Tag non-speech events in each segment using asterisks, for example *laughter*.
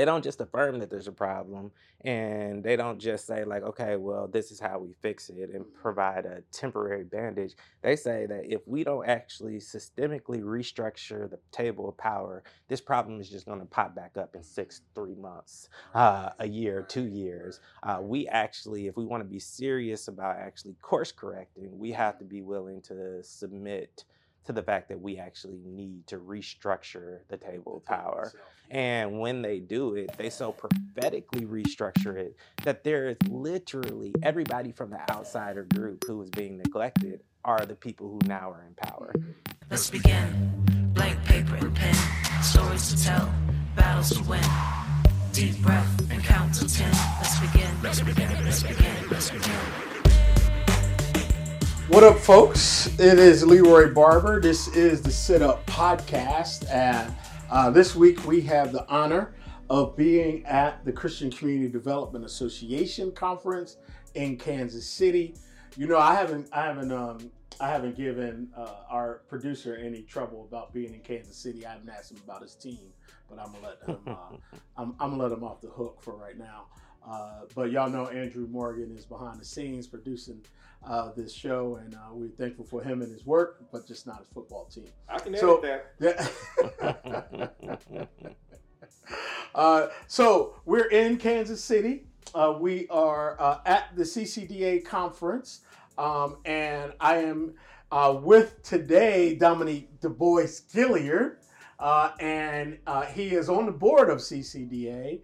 they don't just affirm that there's a problem and they don't just say like okay well this is how we fix it and provide a temporary bandage. They say that if we don't actually systemically restructure the table of power this problem is just going to pop back up in six three months uh, a year two years. Uh, we actually if we want to be serious about actually course correcting we have to be willing to submit to the fact that we actually need to restructure the table of power. And when they do it, they so prophetically restructure it that there is literally everybody from the outsider group who is being neglected are the people who now are in power. Let's begin. Blank paper and pen, stories to tell, battles to win. Deep breath and count to ten. Let's begin. Let's begin. Let's begin. Let's begin. What up, folks? It is Leroy Barber. This is the Sit Up Podcast. And uh, this week we have the honor of being at the Christian Community Development Association conference in Kansas City. You know, I haven't, I haven't, um, I haven't given uh, our producer any trouble about being in Kansas City. I haven't asked him about his team, but I'm gonna let him. Uh, *laughs* I'm, I'm, gonna let him off the hook for right now. Uh, but y'all know Andrew Morgan is behind the scenes producing uh, this show, and uh, we're thankful for him and his work, but just not his football team. I can edit that. *laughs* Yeah. *laughs* Uh, so we're in Kansas City. Uh, we are uh, at the CCDA conference, um, and I am with today Dominique Du Bois Gilliard. And he is on the board of CCDA.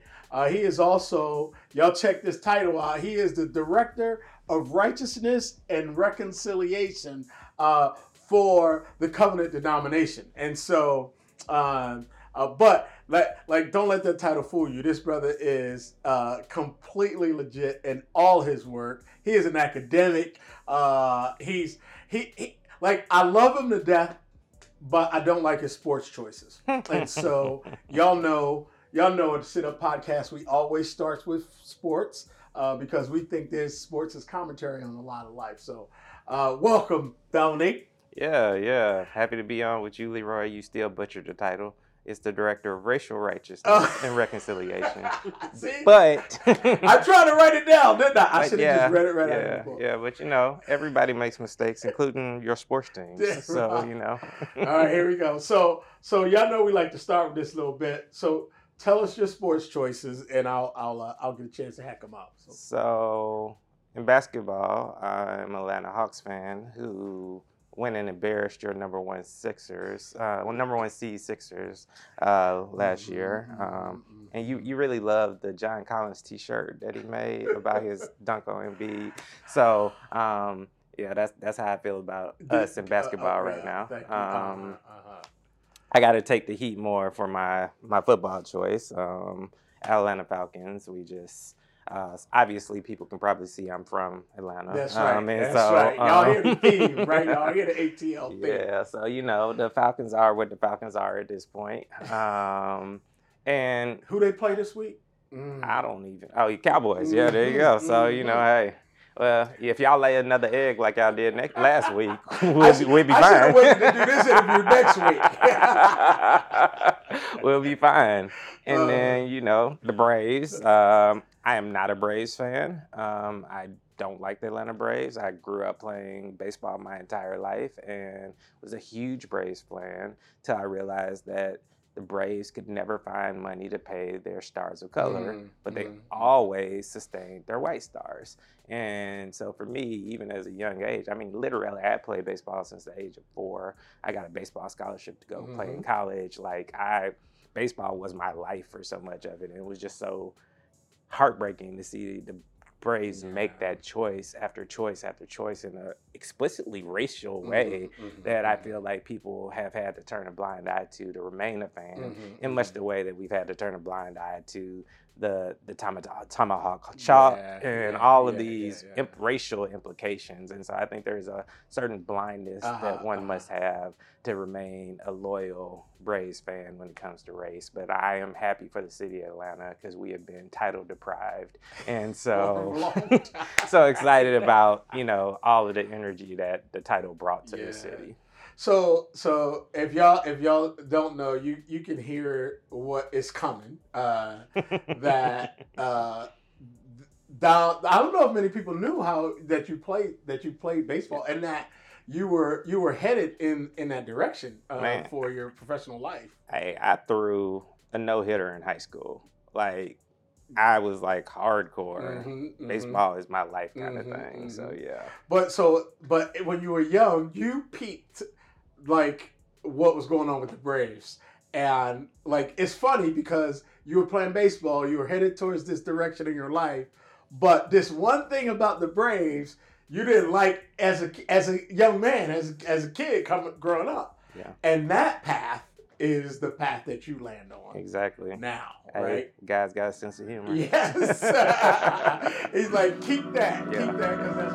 he is also, y'all check this title out. He is the director of righteousness and reconciliation uh, for the covenant denomination. And so, um, uh, but like, like, don't let that title fool you. This brother is uh, completely legit in all his work. He is an academic. Uh, he's he, he like I love him to death, but I don't like his sports choices. and so, y'all know, y'all know at Sit Up Podcast, we always starts with sports uh, because we think this sports is commentary on a lot of life. So, uh, welcome, Dominique. Yeah, yeah. Happy to be on with you, Leroy. You still butchered the title. It's the director of racial righteousness oh. and reconciliation. *laughs* See? But *laughs* I tried to write it down, didn't I? I should have yeah, just read it right yeah, out of the book. Yeah, but you know, everybody makes mistakes, including your sports teams. *laughs* Yeah, so right. you know. All right, here we go. So, so y'all know we like to start with this little bit. So, tell us your sports choices, and I'll I'll uh, I'll get a chance to hack them out. So. so. in basketball, I'm an Atlanta Hawks fan who went and embarrassed your number one Sixers, uh, well, number one seed Sixers uh, last mm-hmm, year. Um, mm-hmm. and you you really loved the John Collins T-shirt that he made about his *laughs* dunk on Embiid. So. Um, yeah, that's that's how I feel about us in basketball uh, right now. Um, uh-huh, uh-huh. I got to take the heat more for my my football choice. Um, Atlanta Falcons. We just uh, obviously people can probably see I'm from Atlanta. That's right. Um, That's so, right. Y'all um, hear the theme, right? Y'all hear the ATL theme. Yeah. So you know the Falcons are what the Falcons are at this point. Um, and who they play this week? Mm. I don't even. Oh, Cowboys. Yeah, there you go. So you know, hey. Well, if y'all lay another egg like y'all did next, last week, *laughs* we'll, should, we'll be I fine. waited to do this interview next *laughs* week. we'll be fine. And uh, then, you know, the Braves. Um, I am not a Braves fan. Um, I don't like the Atlanta Braves. I grew up playing baseball my entire life and was a huge Braves fan till I realized that – the Braves could never find money to pay their stars of color, mm-hmm. but they mm-hmm. always sustained their white stars. And so for me, even as a young age, I mean, literally, I played baseball since the age of four. I got a baseball scholarship to go mm-hmm. play in college. Like I, baseball was my life for so much of it, and it was just so heartbreaking to see the Braves yeah. make that choice after choice after choice in an explicitly racial mm-hmm, way mm-hmm, that I feel like people have had to turn a blind eye to to remain a fan, mm-hmm, in much the way that we've had to turn a blind eye to the the tomahawk, tomahawk chop yeah, and yeah, all of yeah, these imp- racial implications. And so I think there's a certain blindness uh-huh, that one uh-huh. must have to remain a loyal Braves fan when it comes to race. But I am happy for the city of Atlanta because we have been title deprived, and so *laughs* *laughs* so excited about you know all of the energy that the title brought to the city. So so if y'all if y'all don't know, you you can hear what is coming. Uh, that *laughs* uh, down. I don't know if many people knew how that you played that you played baseball and that you were you were headed in in that direction uh, Man. for your professional life. Hey, I threw a no hitter in high school. Like I was like hardcore. Mhm, mhm. Baseball is my life kind Mhm, of thing. So mhm. yeah. But so, but when you were young, you peeped like what was going on with the Braves, and like it's funny because you were playing baseball, you were headed towards this direction in your life, but this one thing about the Braves you didn't like as a as a young man, as as a kid coming growing up, Yeah. and that path is the path that you land on Exactly. now, Hey, right? guys got a sense of humor. Yes. *laughs* He's like, keep that, Yeah. keep that, because that's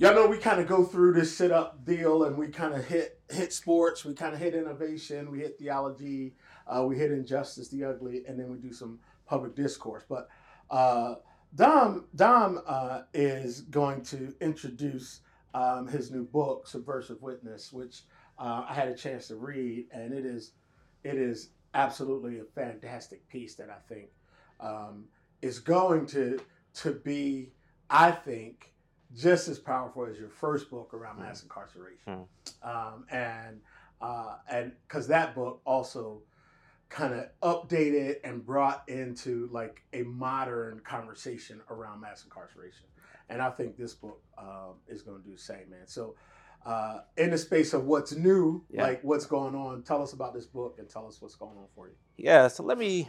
Y'all know we kind of go through this sit up deal and we kind of hit hit sports, we kind of hit innovation, we hit theology, uh, we hit injustice, the ugly, and then we do some public discourse. But uh, Dom Dom uh, is going to introduce um, his new book, Subversive Witness, which uh, I had a chance to read, and it is it is absolutely a fantastic piece that I think um, is going to to be, I think, just as powerful as your first book around mass incarceration, um, and uh, and because that book also kind of updated and brought into like a modern conversation around mass incarceration, and I think this book um, is going to do the same, man. So. Uh, in the space of what's new, Yeah. like what's going on, tell us about this book and tell us what's going on for you. Yeah, so let me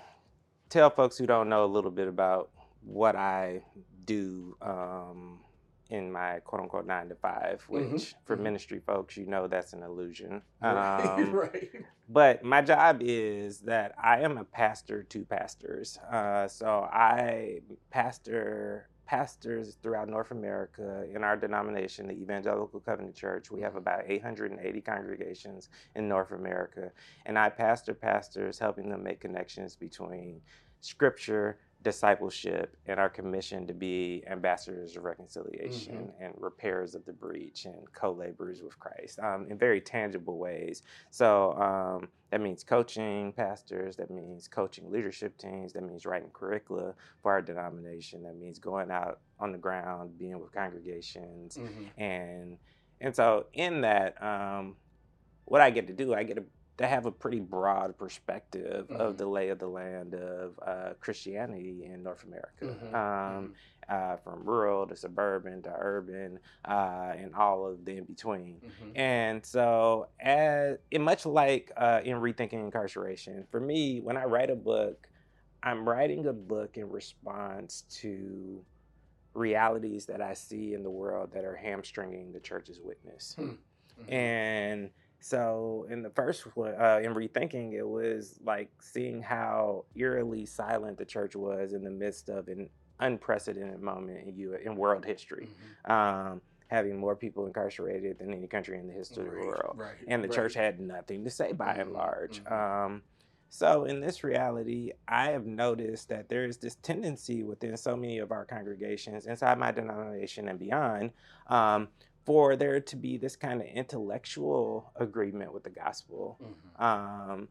tell folks who don't know a little bit about what I do um, in my quote unquote nine to five, which Mhm, for mhm. ministry folks, you know that's an illusion. *laughs* Right, Um, *laughs* right. But my job is that I am a pastor to pastors. Uh, so I pastor pastors throughout North America in our denomination, the Evangelical Covenant Church. We have about 880 congregations in North America. And I pastor pastors, helping them make connections between scripture, discipleship, and our commission to be ambassadors of reconciliation and repairers of the breach and co laborers with Christ um, in very tangible ways. So um, that means coaching pastors, that means coaching leadership teams, that means writing curricula for our denomination, that means going out on the ground, being with congregations, Mhm. and and so in that, um, what I get to do, I get to, to have a pretty broad perspective Mhm. of the lay of the land of uh, Christianity in North America. Mhm. Um, uh, from rural to suburban to urban, uh, and all of the in between. Mhm. And so, as much like uh, in rethinking incarceration, for me, when I write a book, I'm writing a book in response to realities that I see in the world that are hamstringing the church's witness. Hmm. Mhm. And so, in the first one, uh, in rethinking, it was like seeing how eerily silent the church was in the midst of an unprecedented moment in U- in world history, Mhm. um, having more people incarcerated than any country in the history of the world right, and the right. church had nothing to say by and Mhm, large. mhm. Um, so, in this reality, I have noticed that there is this tendency within so many of our congregations, inside my denomination and beyond, um, for there to be this kind of intellectual agreement with the gospel. Mhm. Um,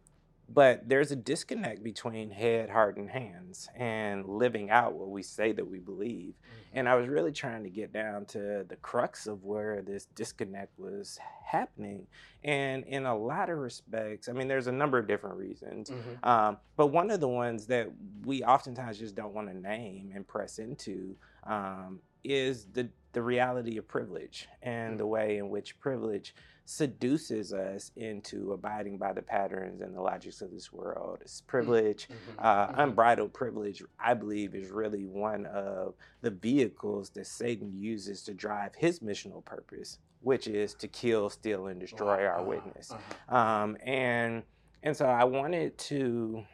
but there's a disconnect between head, heart, and hands and living out what we say that we believe. And I was really trying to get down to the crux of where this disconnect was happening. And in a lot of respects, I mean, there's a number of different reasons. Mhm. Um, but one of the ones that we oftentimes just don't want to name and press into um, is the, the reality of privilege and the way in which privilege seduces us into abiding by the patterns and the logics of this world. It's privilege, Mhm. uh, Mhm. unbridled privilege, I believe, is really one of the vehicles that Satan uses to drive his missional purpose, which is to kill, steal, and destroy our Uh-huh, witness. uh-huh. Um, and and so I wanted to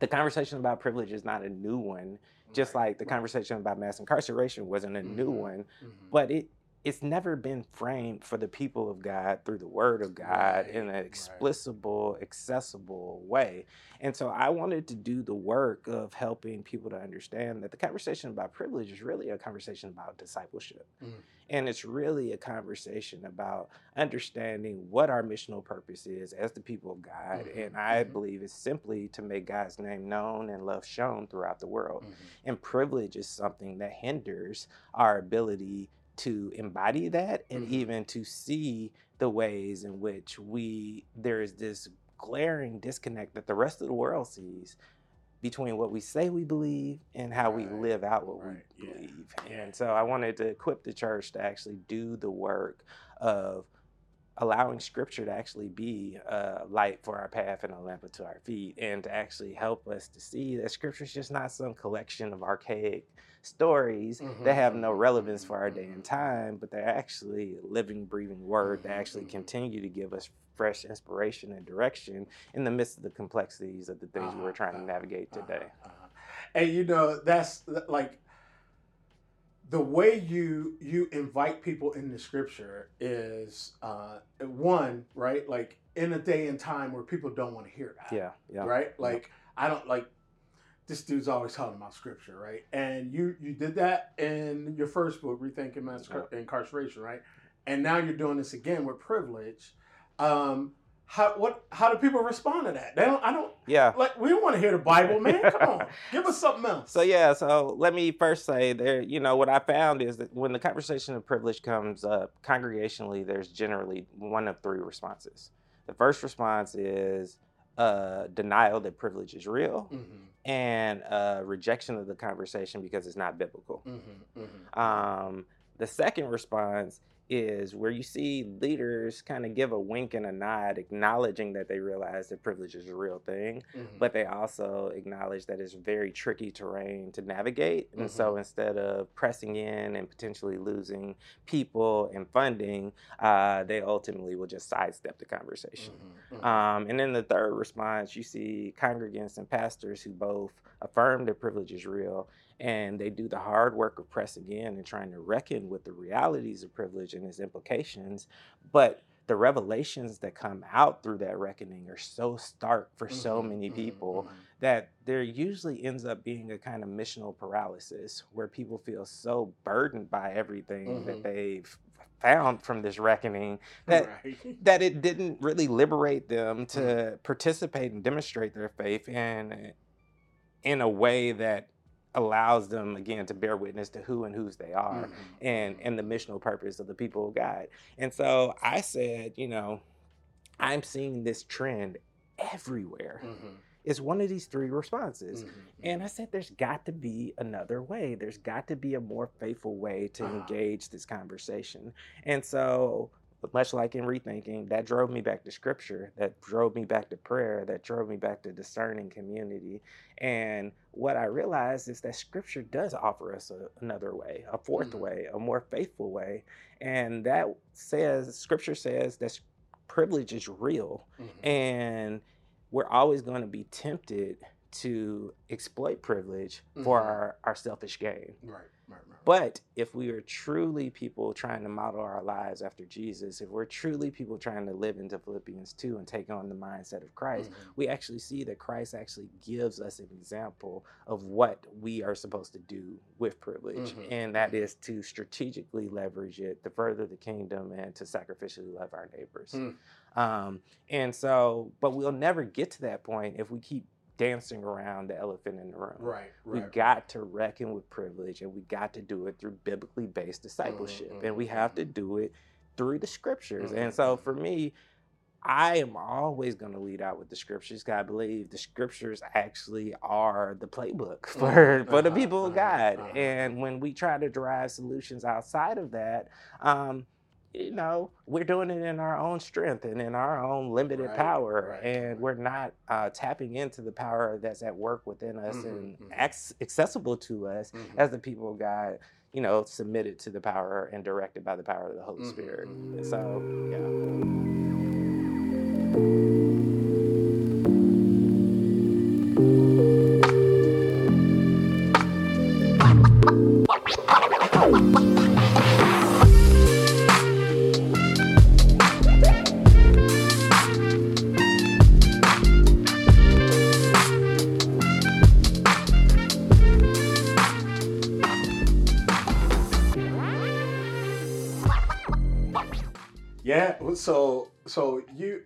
the conversation about privilege is not a new one, just Right, like the conversation about mass incarceration wasn't a new Mhm. one, Mhm. but it it's never been framed for the people of God through the word of God in Right, an right. explicable, accessible way. And so I wanted to do the work of helping people to understand that the conversation about privilege is really a conversation about discipleship. Mm. And it's really a conversation about understanding what our missional purpose is as the people of God. Mhm, And I mhm. believe it's simply to make God's name known and love shown throughout the world. Mhm. And privilege is something that hinders our ability to embody that and Mhm. even to see the ways in which we there is this glaring disconnect that the rest of the world sees between what we say we believe and how we live out what right, we yeah, believe. yeah. And so I wanted to equip the church to actually do the work of allowing scripture to actually be a light for our path and a lamp unto our feet and to actually help us to see that scripture is just not some collection of archaic stories Mhm, that have no mhm, relevance mhm, for our day and mhm. time but they're actually a living breathing word that actually continue to give us fresh inspiration and direction in the midst of the complexities of the things Uh-huh, we're trying to uh-huh, navigate uh-huh, today uh-huh. And you know, that's like the way you you invite people into scripture is uh one, right? Like in a day and time where people don't want to hear that. yeah yeah Right? Like I don't like this dude's always talking about scripture, right? And you you did that in your first book, Rethinking Mass Incarceration, right? And now you're doing this again with privilege. Um how what how do people respond to that? They don't I don't yeah like we don't want to hear the Bible, man. Come on, *laughs* give us something else. So yeah, so let me first say there, you know, what I found is that when the conversation of privilege comes up congregationally, there's generally one of three responses. The first response is uh, denial that privilege is real, Mm-hmm, and uh, rejection of the conversation because it's not biblical. mm-hmm, mm-hmm. Um, the second response is where you see leaders kind of give a wink and a nod, acknowledging that they realize that privilege is a real thing mm-hmm. but they also acknowledge that it's very tricky terrain to navigate. And so instead of pressing in and potentially losing people and funding, uh, they ultimately will just sidestep the conversation. Mm-hmm, Um, and then the third response, you see congregants and pastors who both affirm that privilege is real and they do the hard work of pressing in and trying to reckon with the realities of privilege and its implications. But the revelations that come out through that reckoning are so stark for so mm-hmm, many people that there usually ends up being a kind of missional paralysis where people feel so burdened by everything Mhm. that they've found from this reckoning *laughs* that right. that it didn't really liberate them to Mm-hmm. participate and demonstrate their faith in in a way that allows them again to bear witness to who and whose they are Mhm, and and the missional purpose of the people of God. And so I said, you know, I'm seeing this trend everywhere. mhm, It's one of these three responses. mhm, And I said, there's got to be another way. There's got to be a more faithful way to Uh-huh. engage this conversation. And so, much like in rethinking, that drove me back to scripture, that drove me back to prayer, that drove me back to discerning community. And what I realized is that scripture does offer us a, another way, a 4th Mhm. way, a more faithful way. And that says, scripture says that privilege is real mhm. and we're always going to be tempted to exploit privilege for Mhm. our, our selfish gain. Right, right, right. But if we are truly people trying to model our lives after Jesus, if we're truly people trying to live into Philippians 2 and take on the mindset of Christ, Mhm. we actually see that Christ actually gives us an example of what we are supposed to do with privilege. Mhm. And that is to strategically leverage it to further the kingdom and to sacrificially love our neighbors. Hmm. Um, and so, but we'll never get to that point if we keep dancing around the elephant in the room. Right, right. We got to reckon with privilege and we got to do it through biblically based discipleship. And we have to do it through the scriptures. Mhm, And so mhm. for me, I am always going to lead out with the scriptures. 'cause I believe the scriptures actually are the playbook *laughs* for, Mhm, for the uh-huh, people of uh-huh, God. uh-huh. And when we try to derive solutions outside of that, um, you know, we're doing it in our own strength and in our own limited Right, power. right, and right. we're not uh, tapping into the power that's at work within us Mhm, and mhm. ac- accessible to us Mhm. as the people of God, you know, submitted to the power and directed by the power of the Holy Mhm, Spirit. And so, yeah. Yeah.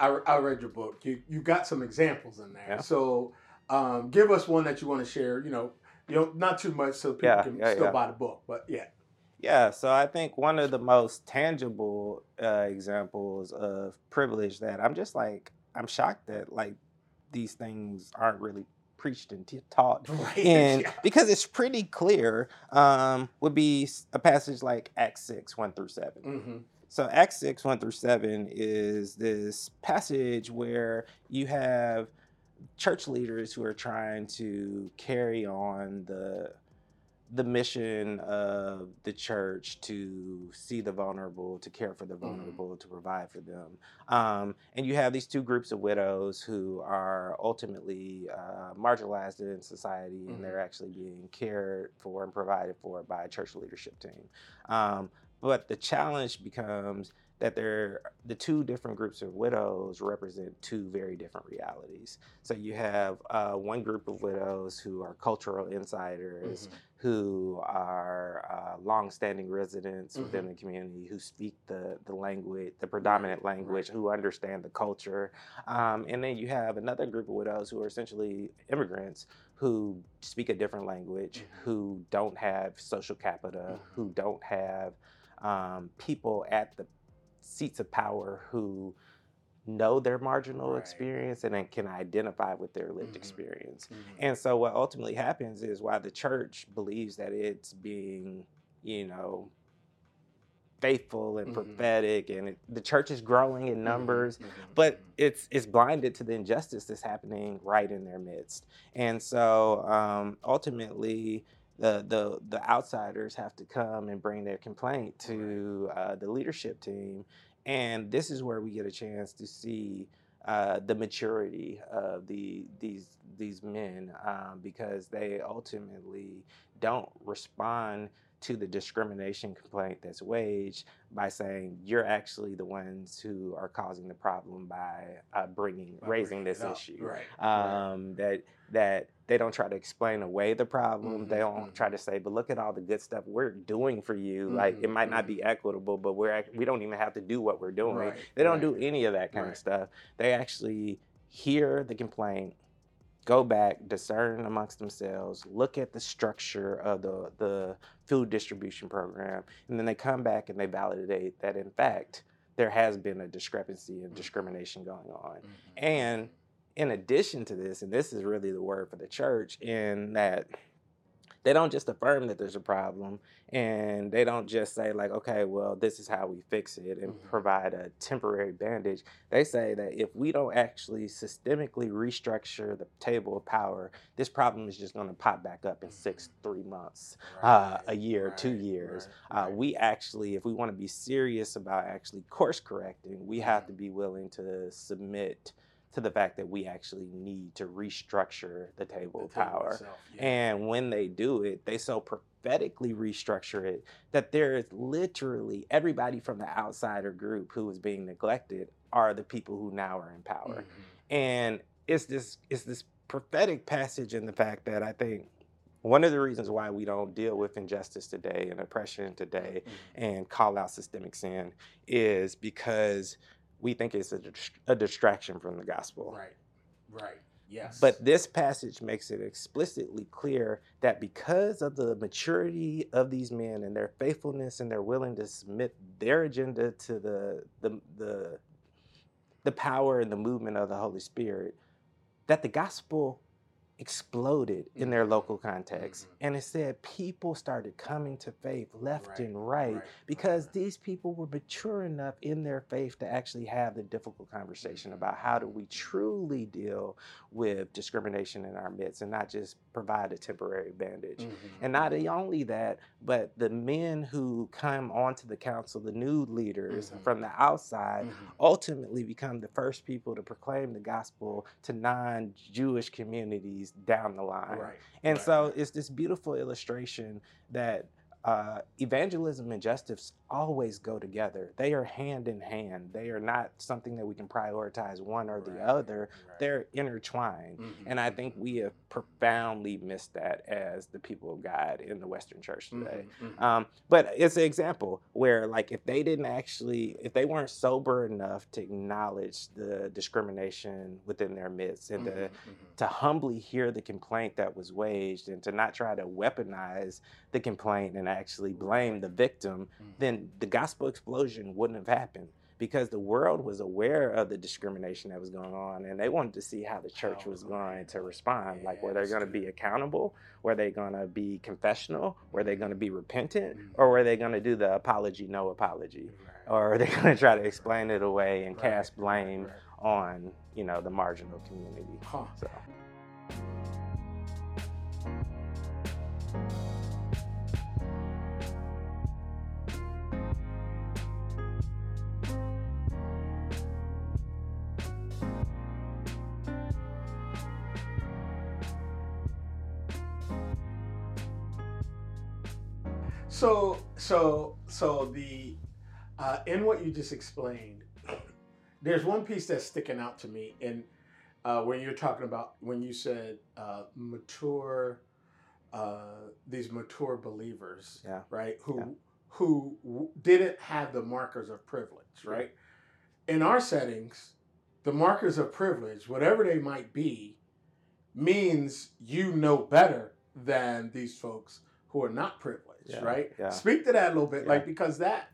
I, I read your book. You you got some examples in there. Yeah. So um, give us one that you want to share. You know, you know, not too much so people Yeah, can yeah, still buy the book. But yeah. Yeah, so I think one of the most tangible uh, examples of privilege that I'm just like I'm shocked that like these things aren't really preached and t- taught *laughs* Right. and yeah. because it's pretty clear um, would be a passage like Acts six one through 7 Mhm. So Acts six one through seven is this passage where you have church leaders who are trying to carry on the the mission of the church to see the vulnerable, to care for the vulnerable, to provide for them. Um, and you have these two groups of widows who are ultimately uh, marginalized in society, and they're actually being cared for and provided for by a church leadership team. Um, but the challenge becomes that they're the two different groups of widows represent two very different realities. So you have uh, one group of widows who are cultural insiders, Mhm. who are uh, long-standing residents within the community, who speak the the language, the predominant language, who understand the culture, um, and then you have another group of widows who are essentially immigrants who speak a different language, Mhm. who don't have social capita, who don't have um, people at the seats of power who know their marginal Right. experience and then can identify with their lived Mhm. experience. Mhm. And so what ultimately happens is why the church believes that it's being, you know, faithful and Mhm. prophetic and it, the church is growing in Mhm. numbers, Mhm. but Mhm. it's it's blinded to the injustice that's happening right in their midst. And so um, ultimately the, the the outsiders have to come and bring their complaint to uh, the leadership team. And this is where we get a chance to see uh, the maturity of the these these men um, because they ultimately don't respond to the discrimination complaint that's waged by saying you're actually the ones who are causing the problem by uh, bringing By raising this up. issue Right. right. um, that that they don't try to explain away the problem. They Mhm, don't try to say, "But look at all the good stuff we're doing for you." Like it Mhm, might not be equitable, but we're we don't even have to do what we're doing. Right, They don't right. do any of that kind Right. of stuff. They actually hear the complaint, go back, discern amongst themselves, look at the structure of the the food distribution program, and then they come back and they validate that in fact there has been a discrepancy and discrimination going on. Mhm. And in addition to this, and this is really the word for the church, in that they don't just affirm that there's a problem and they don't just say, like, okay, well, this is how we fix it and Mhm. provide a temporary bandage. They say that if we don't actually systemically restructure the table of power, this problem is just going to pop back up in six, three months, uh, a Right, year, two years. right, Uh, we actually, if we want to be serious about actually course correcting, we have to be willing to submit to the fact that we actually need to restructure the table of power. itself, yeah. And when they do it, they so prophetically restructure it that there is literally everybody from the outsider group who is being neglected are the people who now are in power. Mhm. And it's this it's this prophetic passage in the fact that I think one of the reasons why we don't deal with injustice today and oppression today Mhm. and call out systemic sin is because we think it's a, dist- a distraction from the gospel. Right. Right. Yes. But this passage makes it explicitly clear that because of the maturity of these men and their faithfulness and their willing to submit their agenda to the the the, the power and the movement of the Holy Spirit, that the gospel exploded in their Mhm. local context. Mhm. And it said people started coming to faith left Right, and right, right, because right. these people were mature enough in their faith to actually have the difficult conversation Mhm. about how do we truly deal with discrimination in our midst and not just provide a temporary bandage. Mhm. And not only that, but the men who come onto the council, the new leaders Mhm. from the outside, ultimately become the first people to proclaim the gospel to non-Jewish communities down the line. Right. And right, so it's this beautiful illustration that uh, evangelism and justice always go together. They are hand in hand. They are not something that we can prioritize one or the Right, other. right. They're intertwined. Mhm, And I think we have profoundly missed that as the people of God in the Western church today. mhm. Um, but it's an example where, like, if they didn't actually, if they weren't sober enough to acknowledge the discrimination within their midst and to, Mhm, mhm. to humbly hear the complaint that was waged and to not try to weaponize the complaint and actually blame the victim, Mhm. The gospel explosion wouldn't have happened because the world was aware of the discrimination that was going on and they wanted to see how the church was going to respond. Like, were they going to be accountable? Were they going to be confessional? Were they going to be repentant? Mhm. Or were they going to do the apology, no apology? Right. Or are they going to try to explain it away and Right, cast blame right. on, you know, the marginal community? Huh. So. So, so, so the uh, in what you just explained, *coughs* there's one piece that's sticking out to me, and uh, when you're talking about when you said uh, mature, uh, these mature believers, Yeah. right, who Yeah. who w- didn't have the markers of privilege, right? In our settings, the markers of privilege, whatever they might be, means you know better than these folks who are not privileged, Yeah, right? yeah. Speak to that a little bit, Yeah. like because that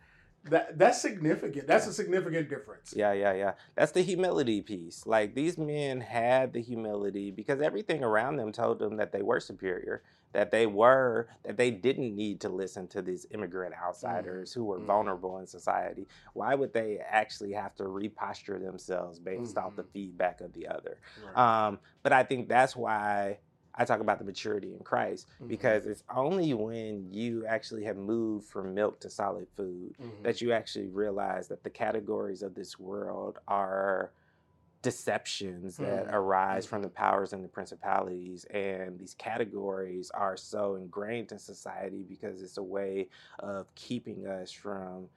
that that's significant. That's a significant difference. Yeah, yeah, yeah. That's the humility piece. Like these men had the humility because everything around them told them that they were superior, that they were, that they didn't need to listen to these immigrant outsiders who were mhm. vulnerable in society. Why would they actually have to reposture themselves based off the Mhm. feedback of the other? Right. Um, but I think that's why I talk about the maturity in Christ Mhm. because it's only when you actually have moved from milk to solid food Mhm. that you actually realize that the categories of this world are deceptions that Mhm. arise from the powers and the principalities and these categories are so ingrained in society because it's a way of keeping us from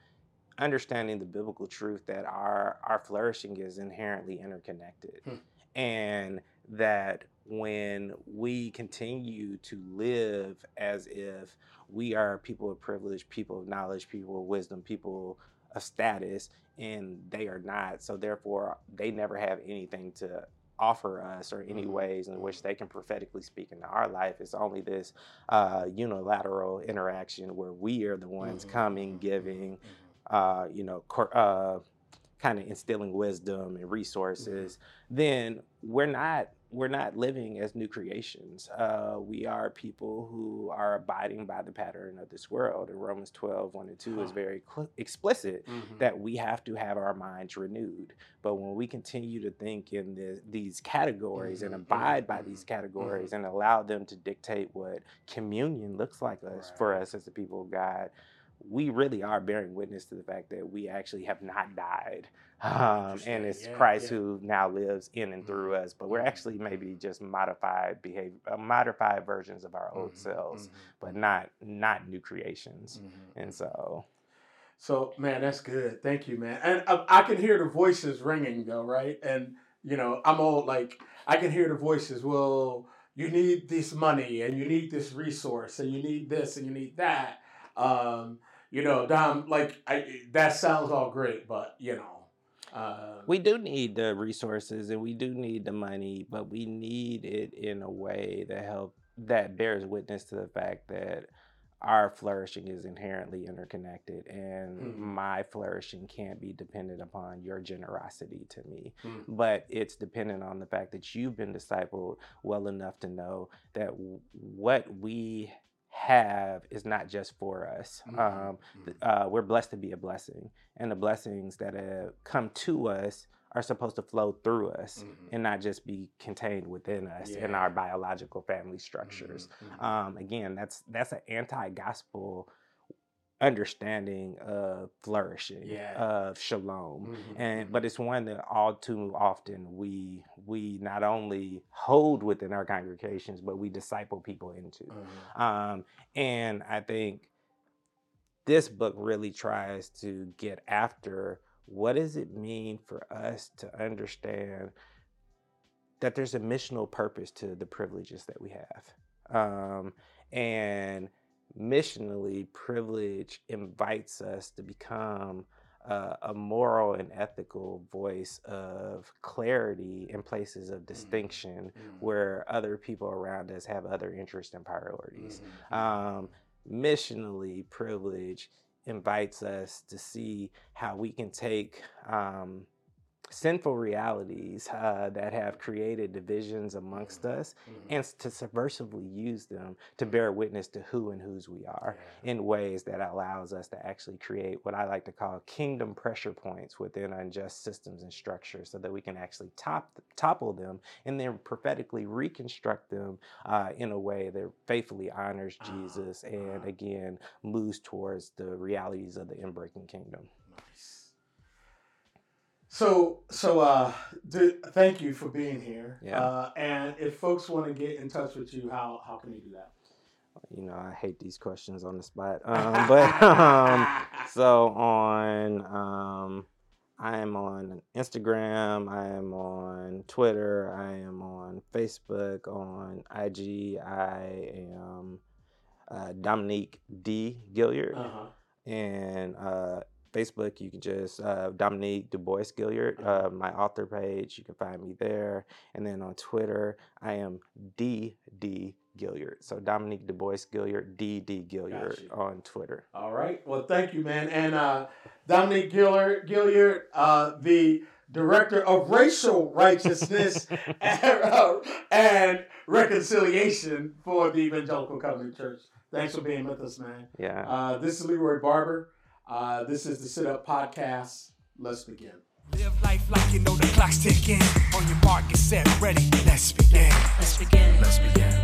understanding the biblical truth that our our flourishing is inherently interconnected Hmm. and that when we continue to live as if we are people of privilege, people of knowledge, people of wisdom, people of status, and they are not. So therefore, they never have anything to offer us or any Mhm. ways in which they can prophetically speak into our life. It's only this uh, unilateral interaction where we are the ones Mhm, coming, mhm, giving, uh, you know, cor- uh, kind of instilling wisdom and resources, then we're not we're not living as new creations. Uh, we are people who are abiding by the pattern of this world. And Romans 12, 1 and 2 is very cl- explicit Mhm. that we have to have our minds renewed. But when we continue to think in the, these categories and Mhm, abide mhm, by these mhm, categories and allow them to dictate what communion looks like us for us as the people of God, we really are bearing witness to the fact that we actually have not died. Um, and it's Yeah, Christ yeah. who now lives in and through us, but we're Mhm. actually maybe just modified behavior, uh, modified versions of our old Mhm, selves, mhm, but not not new creations. mhm, And so, So, man, that's good. Thank you, man. And uh, I, I can hear the voices ringing, though, right? And you know, I'm all like, I can hear the voices. Well, you need this money, and you need this resource, and you need this, and you need that. Um, you know, Dom, like, I that sounds all great, but you know, uh, we do need the resources and we do need the money, but we need it in a way that help that bears witness to the fact that our flourishing is inherently interconnected and Mhm. my flourishing can't be dependent upon your generosity to me Mm. but it's dependent on the fact that you've been discipled well enough to know that w- what we have is not just for us Mhm. um, Mhm. uh, we're blessed to be a blessing and the blessings that uh, come to us are supposed to flow through us Mhm. and not just be contained within us in our biological family structures Mhm. um, again that's that's an anti-gospel understanding of flourishing Yeah. of shalom Mhm. and but it's one that all too often we we not only hold within our congregations but we disciple people into Mhm. um, and I think this book really tries to get after what does it mean for us to understand that there's a missional purpose to the privileges that we have. Um, and missionally, privilege invites us to become uh, a moral and ethical voice of clarity in places of distinction Mm. where other people around us have other interests and priorities. Mhm. Um, missionally, privilege invites us to see how we can take um, sinful realities uh, that have created divisions amongst us Mhm. and to subversively use them to bear witness to who and whose we are Yeah. in ways that allows us to actually create what I like to call kingdom pressure points within unjust systems and structures so that we can actually top, topple them and then prophetically reconstruct them uh, in a way that faithfully honors Uh-huh, Jesus and uh-huh. again moves towards the realities of the inbreaking kingdom. Nice. So, so uh, th- thank you for being here. Yeah. Uh, and if folks want to get in touch with you, how how can they do that? You know, I hate these questions on the spot, um, but um, *laughs* so on um i am on instagram i am on twitter i am on facebook on ig i am uh, dominique d gilliard uh-huh. and uh, facebook you can just uh, dominique du bois gilliard Uh-huh. uh, my author page you can find me there and then on twitter i am d d gilliard so dominique du bois gilliard d d gilliard on twitter All right. Well, thank you, man. And uh, Dominique Gillard, Gilliard, uh, the director of racial righteousness *laughs* and, and reconciliation for the Evangelical Covenant Church. Thanks for being with us, man. yeah Uh, this is Leroy Barber. Uh, this is the Sit Up Podcast. Let's begin. Live life like you know the clock's ticking. On your mark, get set, ready. Let's begin. Let's begin. Let's begin. Let's begin.